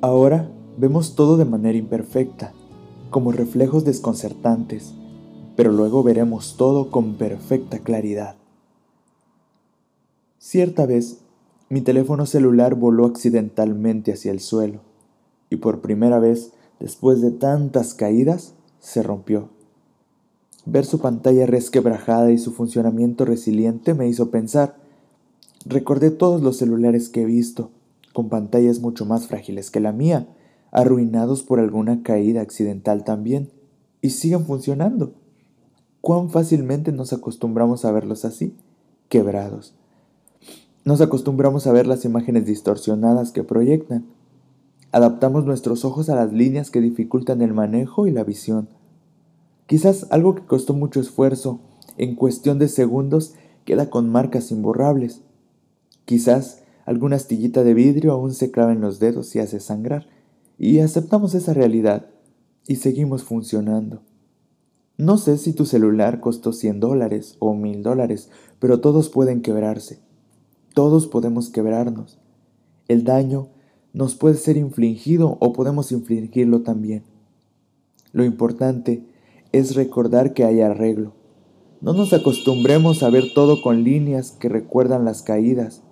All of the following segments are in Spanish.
Ahora vemos todo de manera imperfecta, como reflejos desconcertantes, pero luego veremos todo con perfecta claridad. Cierta vez, mi teléfono celular voló accidentalmente hacia el suelo, y por primera vez, después de tantas caídas, se rompió. Ver su pantalla resquebrajada y su funcionamiento resiliente me hizo pensar. Recordé todos los celulares que he visto, con pantallas mucho más frágiles que la mía, arruinados por alguna caída accidental también, y siguen funcionando. ¿Cuán fácilmente nos acostumbramos a verlos así, quebrados? Nos acostumbramos a ver las imágenes distorsionadas que proyectan. Adaptamos nuestros ojos a las líneas que dificultan el manejo y la visión. Quizás algo que costó mucho esfuerzo, en cuestión de segundos, queda con marcas imborrables. Quizás alguna astillita de vidrio aún se clava en los dedos y hace sangrar, y aceptamos esa realidad y seguimos funcionando. No sé si tu celular costó 100 dólares o 1000 dólares, pero todos pueden quebrarse. Todos podemos quebrarnos. El daño nos puede ser infligido o podemos infligirlo también. Lo importante es recordar que hay arreglo. No nos acostumbremos a ver todo con líneas que recuerdan las caídas.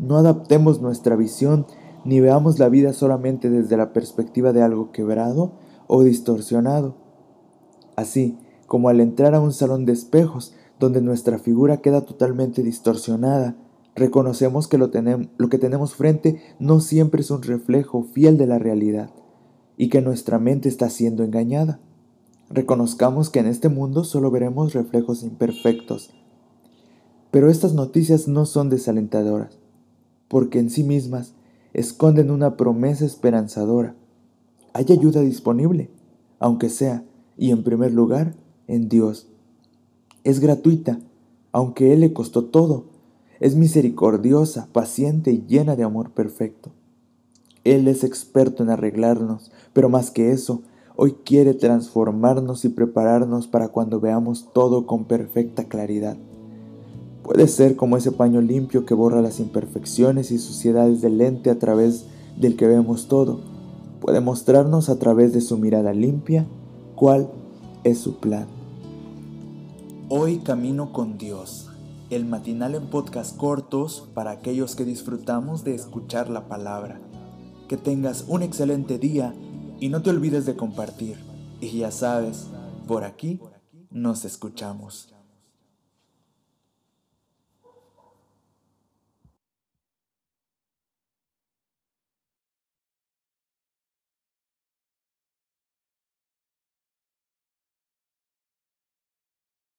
No adaptemos nuestra visión ni veamos la vida solamente desde la perspectiva de algo quebrado o distorsionado. Así como al entrar a un salón de espejos donde nuestra figura queda totalmente distorsionada, reconocemos que lo, que tenemos frente no siempre es un reflejo fiel de la realidad y que nuestra mente está siendo engañada. Reconozcamos que en este mundo solo veremos reflejos imperfectos. Pero estas noticias no son desalentadoras, porque en sí mismas esconden una promesa esperanzadora. Hay ayuda disponible, aunque sea, y en primer lugar, en Dios. Es gratuita, aunque Él le costó todo. Es misericordiosa, paciente y llena de amor perfecto. Él es experto en arreglarnos, pero más que eso, Hoy quiere transformarnos y prepararnos para cuando veamos todo con perfecta claridad. Puede ser como ese paño limpio que borra las imperfecciones y suciedades del lente a través del que vemos todo. Puede mostrarnos a través de su mirada limpia cuál es su plan. Hoy camino con Dios. El matinal en podcast cortos para aquellos que disfrutamos de escuchar la palabra. Que tengas un excelente día y no te olvides de compartir. Y ya sabes, por aquí nos escuchamos.